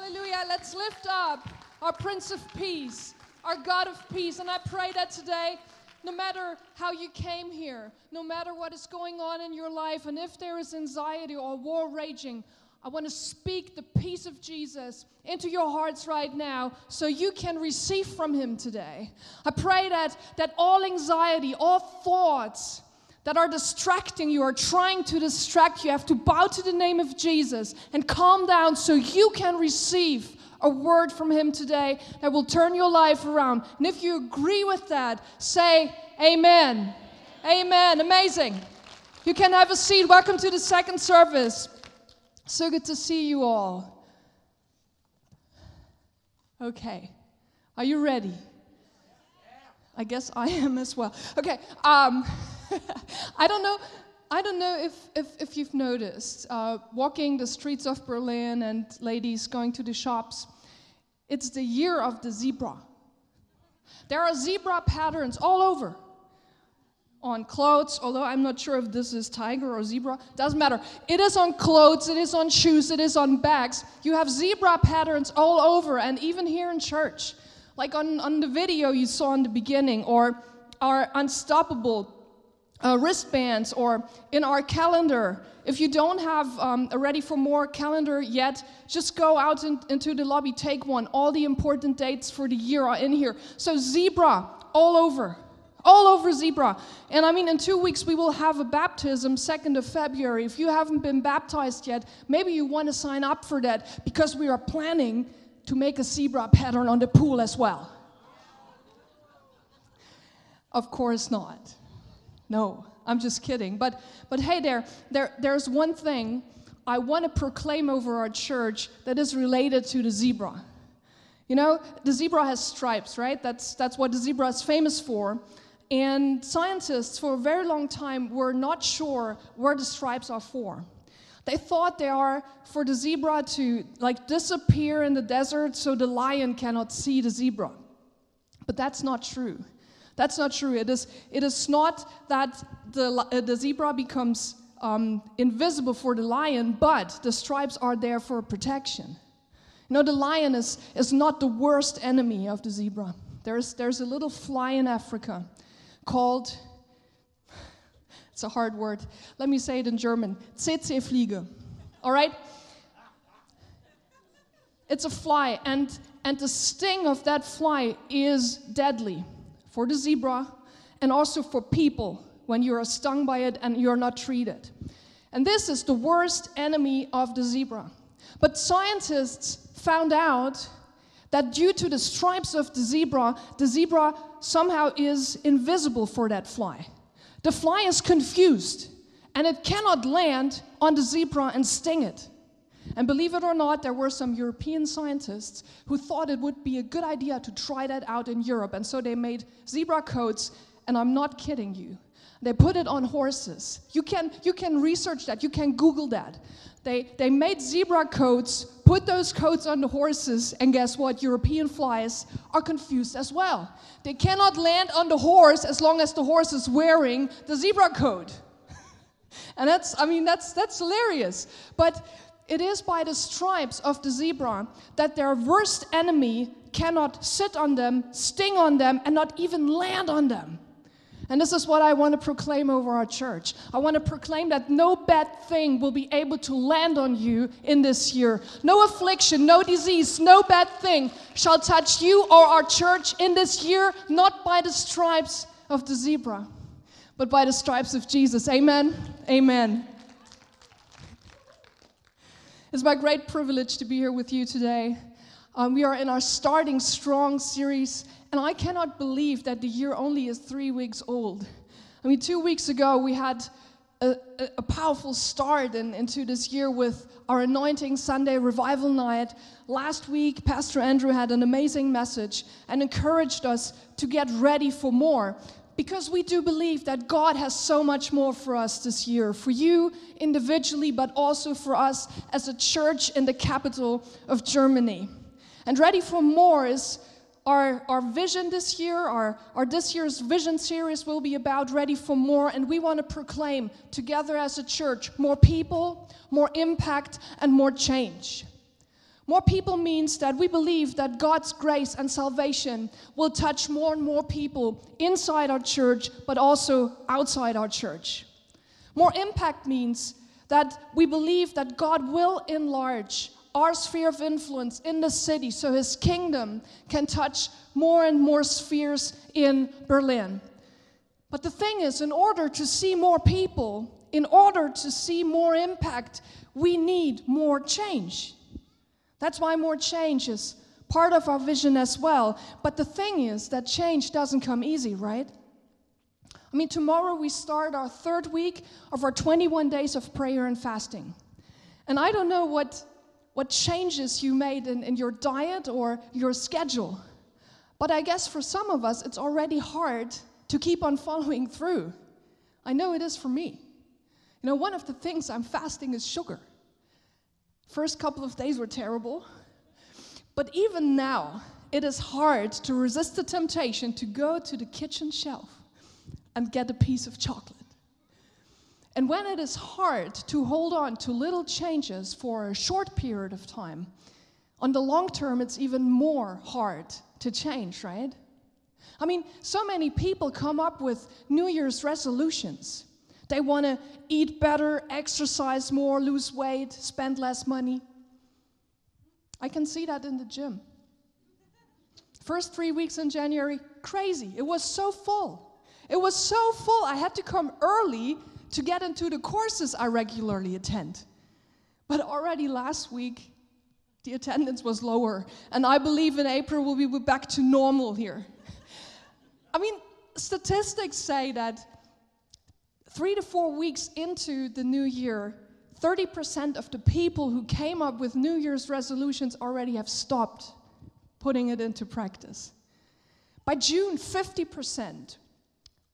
Hallelujah. Let's lift up our Prince of Peace, our God of Peace. And I pray that today, no matter how you came here, no matter what is going on in your life, and if there is anxiety or war raging, I want to speak the peace of Jesus into your hearts right now so you can receive from him today. I pray that that all anxiety, all thoughts that are distracting you are trying to distract you have to bow to the name of Jesus and calm down so you can receive a word from him today that will turn your life around. And if you agree with that, say amen. Amen. Amazing. You can have a seat. Welcome to the second service. So good to see you all. Okay, are you ready? I guess I am as well. Okay, um, I don't know. I don't know if, if, if you've noticed, uh, walking the streets of Berlin and ladies going to the shops, it's the year of the zebra. There are zebra patterns all over on clothes, although I'm not sure if this is tiger or zebra, doesn't matter. It is on clothes, it is on shoes, it is on bags. You have zebra patterns all over, and even here in church, like on, on the video you saw in the beginning, or our unstoppable uh, wristbands, or in our calendar. If you don't have um, a ready for more calendar yet, just go out in, into the lobby, take one. All the important dates for the year are in here. So, zebra all over all over Zebra. And I mean, in two weeks, we will have a baptism, 2nd of February. If you haven't been baptized yet, maybe you want to sign up for that because we are planning to make a zebra pattern on the pool as well. Of course not. No, I'm just kidding. But, but hey, there, there, there's one thing I want to proclaim over our church that is related to the zebra. You know, the zebra has stripes, right? That's, that's what the zebra is famous for. And scientists, for a very long time, were not sure where the stripes are for. They thought they are for the zebra to like disappear in the desert so the lion cannot see the zebra. But that's not true. That's not true. It is, it is not that the, uh, the zebra becomes um, invisible for the lion, but the stripes are there for protection. You know, the lion is, is not the worst enemy of the zebra. There's, there's a little fly in Africa called, it's a hard word. Let me say it in German Tsetse-Fliege. All right? It's a fly, and, and the sting of that fly is deadly for the zebra and also for people when you are stung by it and you're not treated. And this is the worst enemy of the zebra. But scientists found out that due to the stripes of the zebra, the zebra somehow is invisible for that fly. The fly is confused and it cannot land on the zebra and sting it. And believe it or not, there were some European scientists who thought it would be a good idea to try that out in Europe. And so they made zebra coats, and I'm not kidding you. They put it on horses. You can, you can research that, you can Google that. They, they made zebra coats, put those coats on the horses, and guess what? European flies are confused as well. They cannot land on the horse as long as the horse is wearing the zebra coat. and that's, I mean, that's, that's hilarious. But it is by the stripes of the zebra that their worst enemy cannot sit on them, sting on them, and not even land on them. And this is what I want to proclaim over our church. I want to proclaim that no bad thing will be able to land on you in this year. No affliction, no disease, no bad thing shall touch you or our church in this year, not by the stripes of the zebra, but by the stripes of Jesus. Amen. Amen. It's my great privilege to be here with you today. Um, we are in our Starting Strong series and I cannot believe that the year only is three weeks old. I mean, two weeks ago, we had a, a, a powerful start in, into this year with our Anointing Sunday Revival Night. Last week, Pastor Andrew had an amazing message and encouraged us to get ready for more because we do believe that God has so much more for us this year, for you individually, but also for us as a church in the capital of Germany. And ready for more is our, our vision this year, our, our this year's vision series will be about Ready for More, and we want to proclaim together as a church more people, more impact, and more change. More people means that we believe that God's grace and salvation will touch more and more people inside our church, but also outside our church. More impact means that we believe that God will enlarge our sphere of influence in the city so his kingdom can touch more and more spheres in Berlin. But the thing is, in order to see more people, in order to see more impact, we need more change. That's why more change is part of our vision as well. But the thing is that change doesn't come easy, right? I mean, tomorrow we start our third week of our 21 days of prayer and fasting. And I don't know what, what changes you made in, in your diet or your schedule, but I guess for some of us it's already hard to keep on following through. I know it is for me. You know, one of the things I'm fasting is sugar. First couple of days were terrible. But even now, it is hard to resist the temptation to go to the kitchen shelf and get a piece of chocolate. And when it is hard to hold on to little changes for a short period of time, on the long term, it's even more hard to change, right? I mean, so many people come up with New Year's resolutions. They want to eat better, exercise more, lose weight, spend less money. I can see that in the gym. First three weeks in January, crazy. It was so full. It was so full, I had to come early to get into the courses I regularly attend. But already last week, the attendance was lower. And I believe in April we'll be back to normal here. I mean, statistics say that three to four weeks into the new year, 30% of the people who came up with New Year's resolutions already have stopped putting it into practice. By June, 50%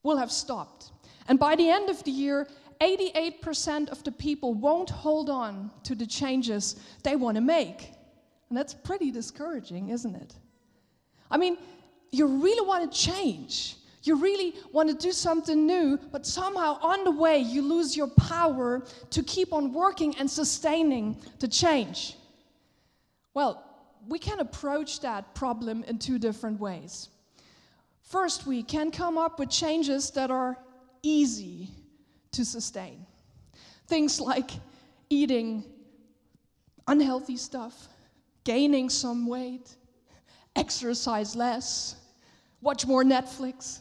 will have stopped. And by the end of the year, 88% of the people won't hold on to the changes they want to make. And that's pretty discouraging, isn't it? I mean, you really want to change. You really want to do something new, but somehow on the way you lose your power to keep on working and sustaining the change. Well, we can approach that problem in two different ways. First, we can come up with changes that are easy to sustain. Things like eating unhealthy stuff, gaining some weight, exercise less, watch more Netflix.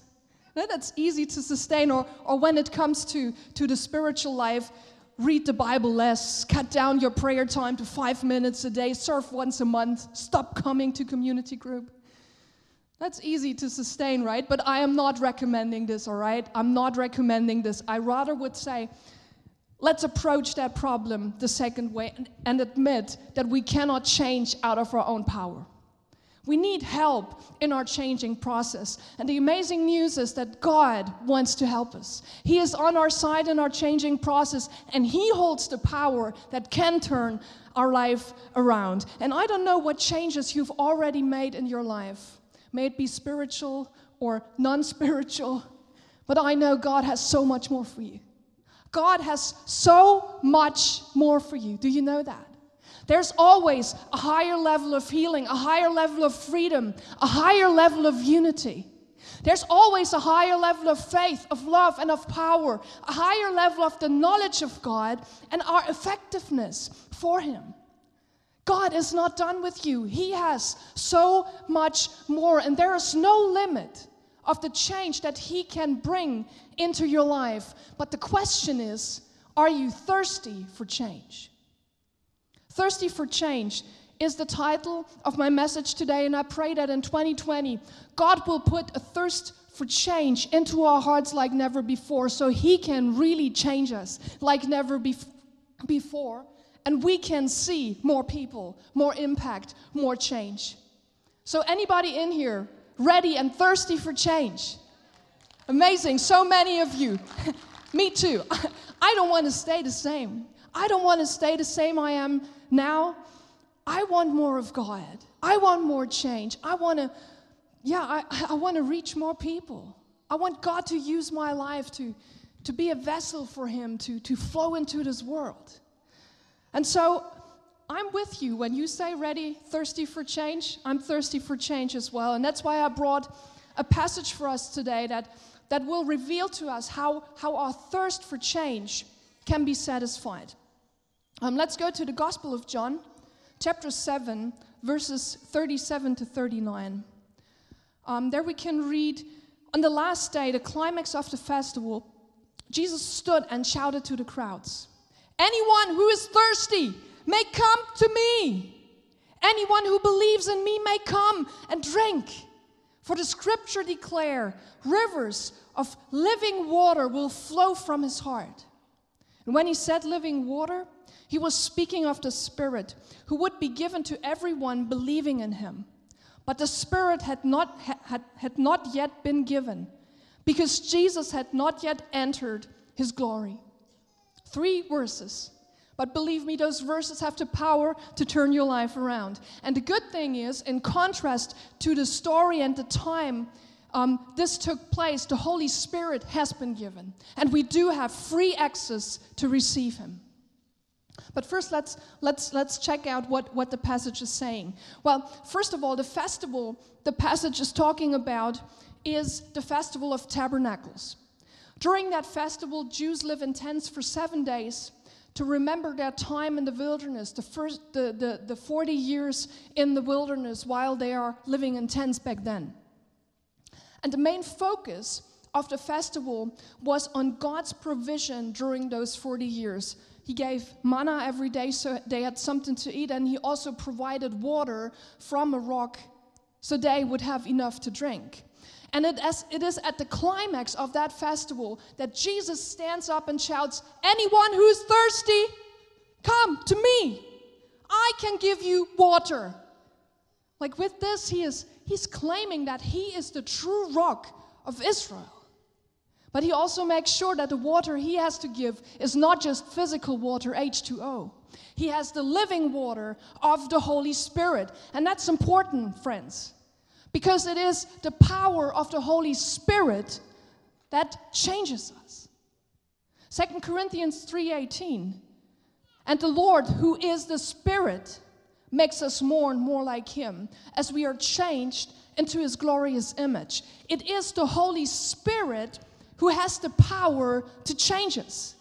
Eh, that's easy to sustain. Or, or when it comes to, to the spiritual life, read the Bible less, cut down your prayer time to five minutes a day, serve once a month, stop coming to community group. That's easy to sustain, right? But I am not recommending this, all right? I'm not recommending this. I rather would say, let's approach that problem the second way and, and admit that we cannot change out of our own power. We need help in our changing process. And the amazing news is that God wants to help us. He is on our side in our changing process, and He holds the power that can turn our life around. And I don't know what changes you've already made in your life, may it be spiritual or non spiritual, but I know God has so much more for you. God has so much more for you. Do you know that? There's always a higher level of healing, a higher level of freedom, a higher level of unity. There's always a higher level of faith, of love, and of power, a higher level of the knowledge of God and our effectiveness for Him. God is not done with you. He has so much more, and there is no limit of the change that He can bring into your life. But the question is are you thirsty for change? Thirsty for Change is the title of my message today, and I pray that in 2020, God will put a thirst for change into our hearts like never before, so He can really change us like never bef- before, and we can see more people, more impact, more change. So, anybody in here ready and thirsty for change? Amazing, so many of you. Me too. I don't want to stay the same. I don't want to stay the same I am now. I want more of God. I want more change. I want to, yeah, I, I want to reach more people. I want God to use my life to, to be a vessel for Him to, to flow into this world. And so I'm with you when you say ready, thirsty for change. I'm thirsty for change as well. And that's why I brought a passage for us today that, that will reveal to us how, how our thirst for change can be satisfied. Um, let's go to the Gospel of John, chapter 7, verses 37 to 39. Um, there we can read on the last day, the climax of the festival, Jesus stood and shouted to the crowds Anyone who is thirsty may come to me. Anyone who believes in me may come and drink. For the scripture declare rivers of living water will flow from his heart. And when he said living water, he was speaking of the Spirit who would be given to everyone believing in him. But the Spirit had not, had, had not yet been given because Jesus had not yet entered his glory. Three verses. But believe me, those verses have the power to turn your life around. And the good thing is, in contrast to the story and the time um, this took place, the Holy Spirit has been given. And we do have free access to receive Him. But first, let's, let's, let's check out what, what the passage is saying. Well, first of all, the festival the passage is talking about is the festival of tabernacles. During that festival, Jews live in tents for seven days to remember their time in the wilderness, the, first, the, the, the 40 years in the wilderness while they are living in tents back then. And the main focus of the festival was on God's provision during those 40 years. He gave manna every day so they had something to eat, and He also provided water from a rock so they would have enough to drink. And it is, it is at the climax of that festival that Jesus stands up and shouts, Anyone who's thirsty, come to me. I can give you water. Like with this, he is he's claiming that he is the true rock of Israel. But he also makes sure that the water he has to give is not just physical water, H2O. He has the living water of the Holy Spirit. And that's important, friends because it is the power of the Holy Spirit that changes us. 2 Corinthians 3:18 And the Lord who is the Spirit makes us more and more like him as we are changed into his glorious image. It is the Holy Spirit who has the power to change us.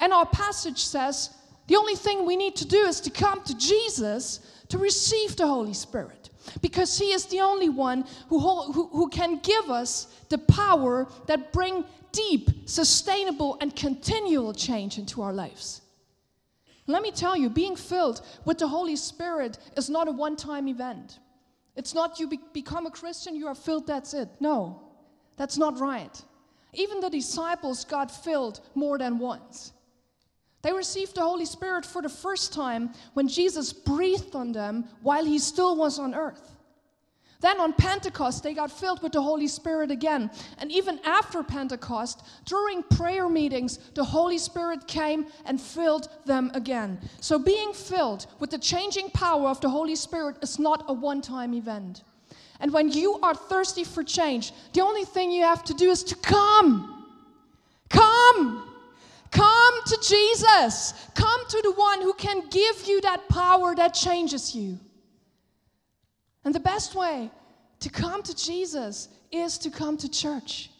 And our passage says the only thing we need to do is to come to Jesus to receive the Holy Spirit because he is the only one who, who, who can give us the power that bring deep sustainable and continual change into our lives. Let me tell you being filled with the holy spirit is not a one-time event. It's not you be- become a christian you are filled that's it. No that's not right even the disciples got filled more than once they received the Holy Spirit for the first time when Jesus breathed on them while he still was on earth. Then on Pentecost, they got filled with the Holy Spirit again. And even after Pentecost, during prayer meetings, the Holy Spirit came and filled them again. So being filled with the changing power of the Holy Spirit is not a one time event. And when you are thirsty for change, the only thing you have to do is to come. Come. Come to Jesus. Come to the one who can give you that power that changes you. And the best way to come to Jesus is to come to church.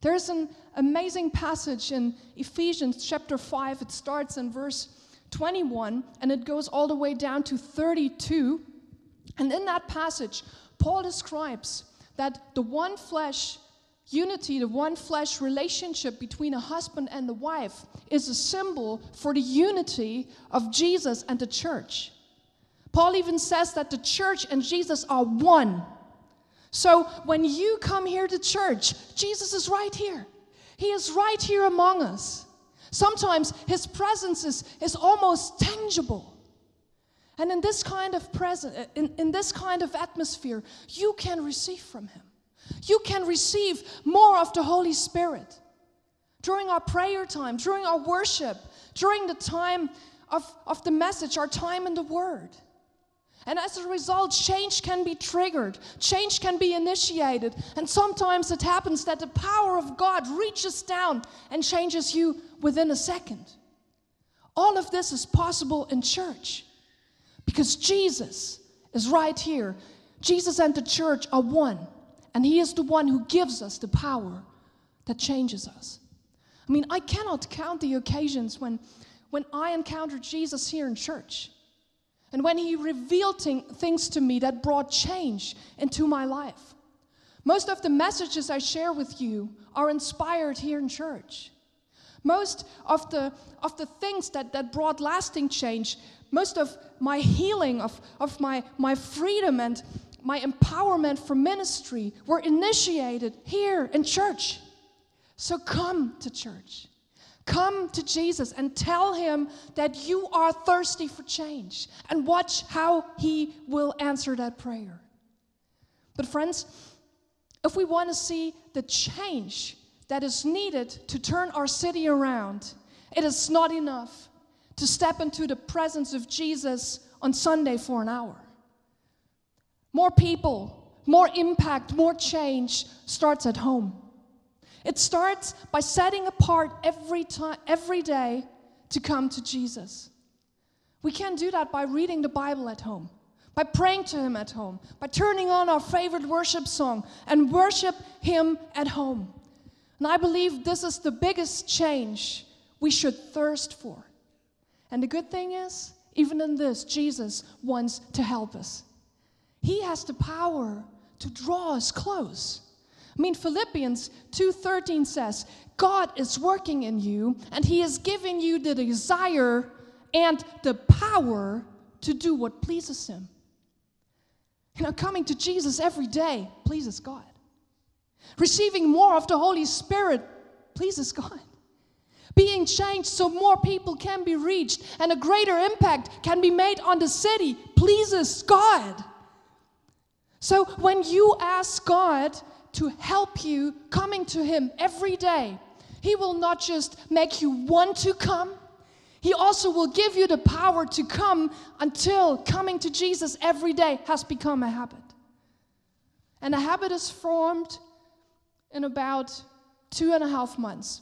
There's an amazing passage in Ephesians chapter 5. It starts in verse 21 and it goes all the way down to 32. And in that passage, Paul describes that the one flesh Unity, the one flesh relationship between a husband and a wife, is a symbol for the unity of Jesus and the church. Paul even says that the church and Jesus are one. So when you come here to church, Jesus is right here. He is right here among us. Sometimes his presence is, is almost tangible. And in this kind of present, in, in this kind of atmosphere, you can receive from him you can receive more of the Holy Spirit. During our prayer time, during our worship, during the time of, of the message, our time in the Word. And as a result, change can be triggered, change can be initiated. And sometimes it happens that the power of God reaches down and changes you within a second. All of this is possible in church. Because Jesus is right here. Jesus and the church are one, and He is the one who gives us the power that changes us. I mean, I cannot count the occasions when, when I encountered Jesus here in church. And when he revealed things to me that brought change into my life. Most of the messages I share with you are inspired here in church. Most of the, of the things that, that brought lasting change, most of my healing, of, of my, my freedom and my empowerment for ministry were initiated here in church. So come to church. Come to Jesus and tell him that you are thirsty for change and watch how he will answer that prayer. But, friends, if we want to see the change that is needed to turn our city around, it is not enough to step into the presence of Jesus on Sunday for an hour. More people, more impact, more change starts at home. It starts by setting apart every time every day to come to Jesus. We can do that by reading the Bible at home, by praying to him at home, by turning on our favorite worship song and worship him at home. And I believe this is the biggest change we should thirst for. And the good thing is, even in this, Jesus wants to help us. He has the power to draw us close. I mean Philippians 2:13 says, God is working in you and he is giving you the desire and the power to do what pleases him. You know, coming to Jesus every day pleases God. Receiving more of the Holy Spirit pleases God. Being changed so more people can be reached and a greater impact can be made on the city pleases God. So when you ask God to help you coming to Him every day. He will not just make you want to come, He also will give you the power to come until coming to Jesus every day has become a habit. And a habit is formed in about two and a half months.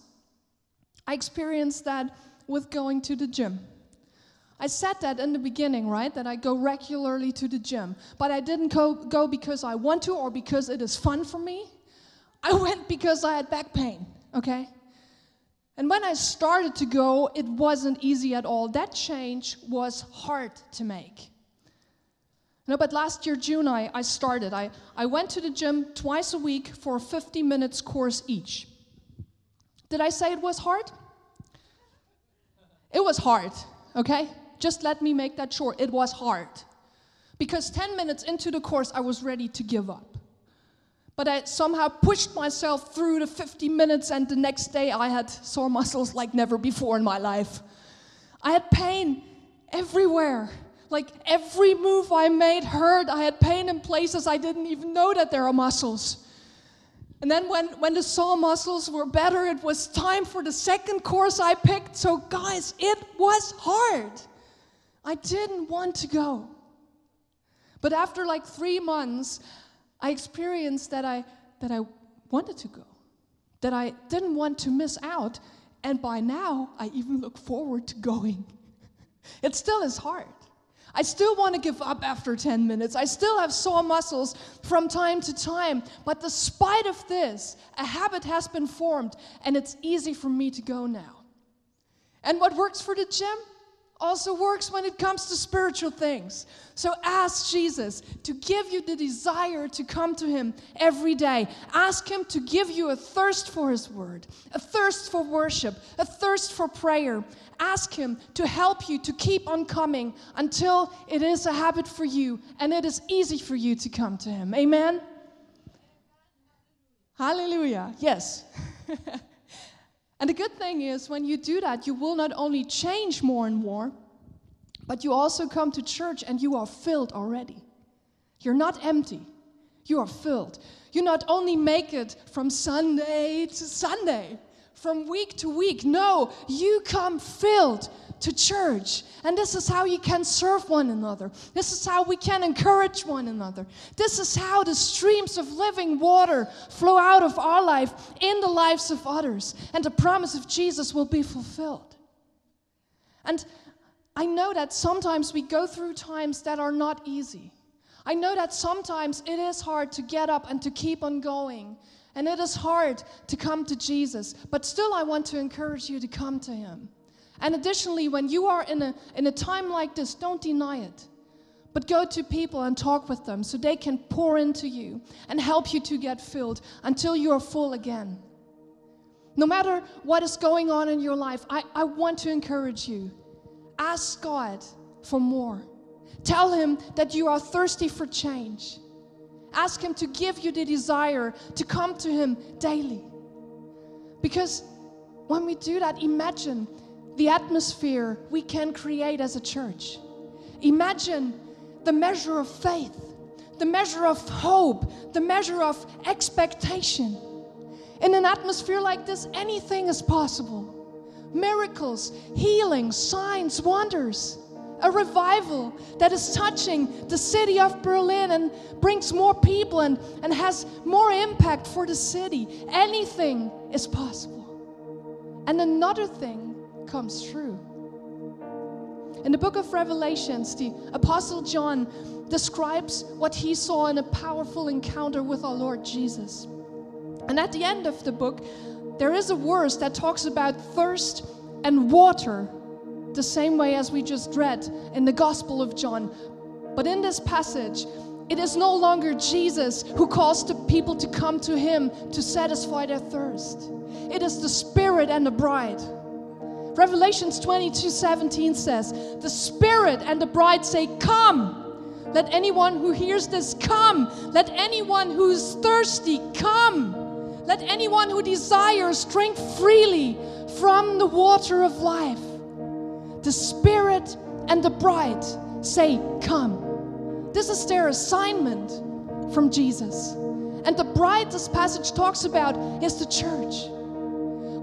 I experienced that with going to the gym. I said that in the beginning, right? That I go regularly to the gym. But I didn't go, go because I want to or because it is fun for me. I went because I had back pain, okay? And when I started to go, it wasn't easy at all. That change was hard to make. No, but last year, June, I, I started. I, I went to the gym twice a week for a 50 minutes course each. Did I say it was hard? It was hard, okay? Just let me make that short. It was hard. Because 10 minutes into the course, I was ready to give up. But I somehow pushed myself through the 50 minutes, and the next day I had sore muscles like never before in my life. I had pain everywhere. Like every move I made hurt. I had pain in places I didn't even know that there are muscles. And then when, when the sore muscles were better, it was time for the second course I picked. So, guys, it was hard. I didn't want to go. But after like three months, I experienced that I, that I wanted to go, that I didn't want to miss out. And by now, I even look forward to going. it still is hard. I still want to give up after 10 minutes. I still have sore muscles from time to time. But despite of this, a habit has been formed and it's easy for me to go now. And what works for the gym also works when it comes to spiritual things. So ask Jesus to give you the desire to come to Him every day. Ask Him to give you a thirst for His Word, a thirst for worship, a thirst for prayer. Ask Him to help you to keep on coming until it is a habit for you and it is easy for you to come to Him. Amen? Hallelujah. Yes. And the good thing is, when you do that, you will not only change more and more, but you also come to church and you are filled already. You're not empty, you are filled. You not only make it from Sunday to Sunday, from week to week. No, you come filled to church. And this is how you can serve one another. This is how we can encourage one another. This is how the streams of living water flow out of our life in the lives of others. And the promise of Jesus will be fulfilled. And I know that sometimes we go through times that are not easy. I know that sometimes it is hard to get up and to keep on going. And it is hard to come to Jesus. But still, I want to encourage you to come to Him. And additionally, when you are in a, in a time like this, don't deny it. But go to people and talk with them so they can pour into you and help you to get filled until you are full again. No matter what is going on in your life, I, I want to encourage you Ask God for more. Tell Him that you are thirsty for change. Ask Him to give you the desire to come to Him daily. Because when we do that, imagine the atmosphere we can create as a church. Imagine the measure of faith, the measure of hope, the measure of expectation. In an atmosphere like this, anything is possible miracles, healings, signs, wonders. A revival that is touching the city of Berlin and brings more people and, and has more impact for the city. Anything is possible. And another thing comes true. In the book of Revelations, the Apostle John describes what he saw in a powerful encounter with our Lord Jesus. And at the end of the book, there is a verse that talks about thirst and water, the same way as we just read in the Gospel of John. But in this passage, it is no longer Jesus who calls the people to come to him to satisfy their thirst. It is the Spirit and the bride. Revelations 22 17 says, The Spirit and the bride say, Come. Let anyone who hears this come. Let anyone who's thirsty come. Let anyone who desires drink freely from the water of life. The Spirit and the bride say, Come. This is their assignment from Jesus. And the bride this passage talks about is the church.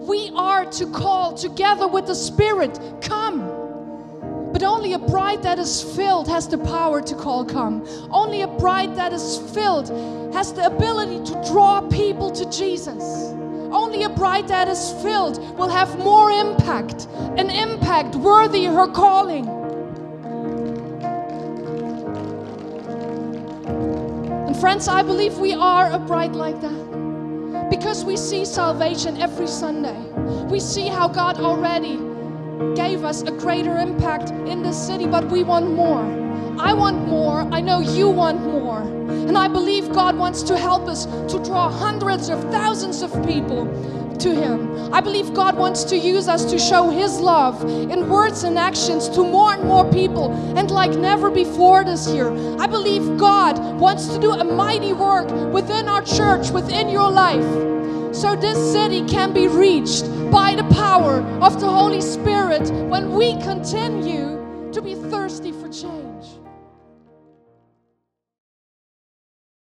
We are to call together with the Spirit, Come. But only a bride that is filled has the power to call come. Only a bride that is filled has the ability to draw people to Jesus. Only a bride that is filled will have more impact, an impact worthy her calling. And friends, I believe we are a bride like that because we see salvation every Sunday. We see how God already gave us a greater impact in this city, but we want more. I want more. I know you want more. And I believe God wants to help us to draw hundreds of thousands of people to Him. I believe God wants to use us to show His love in words and actions to more and more people, and like never before this year. I believe God wants to do a mighty work within our church, within your life so this city can be reached by the power of the Holy Spirit when we continue to be thirsty for change.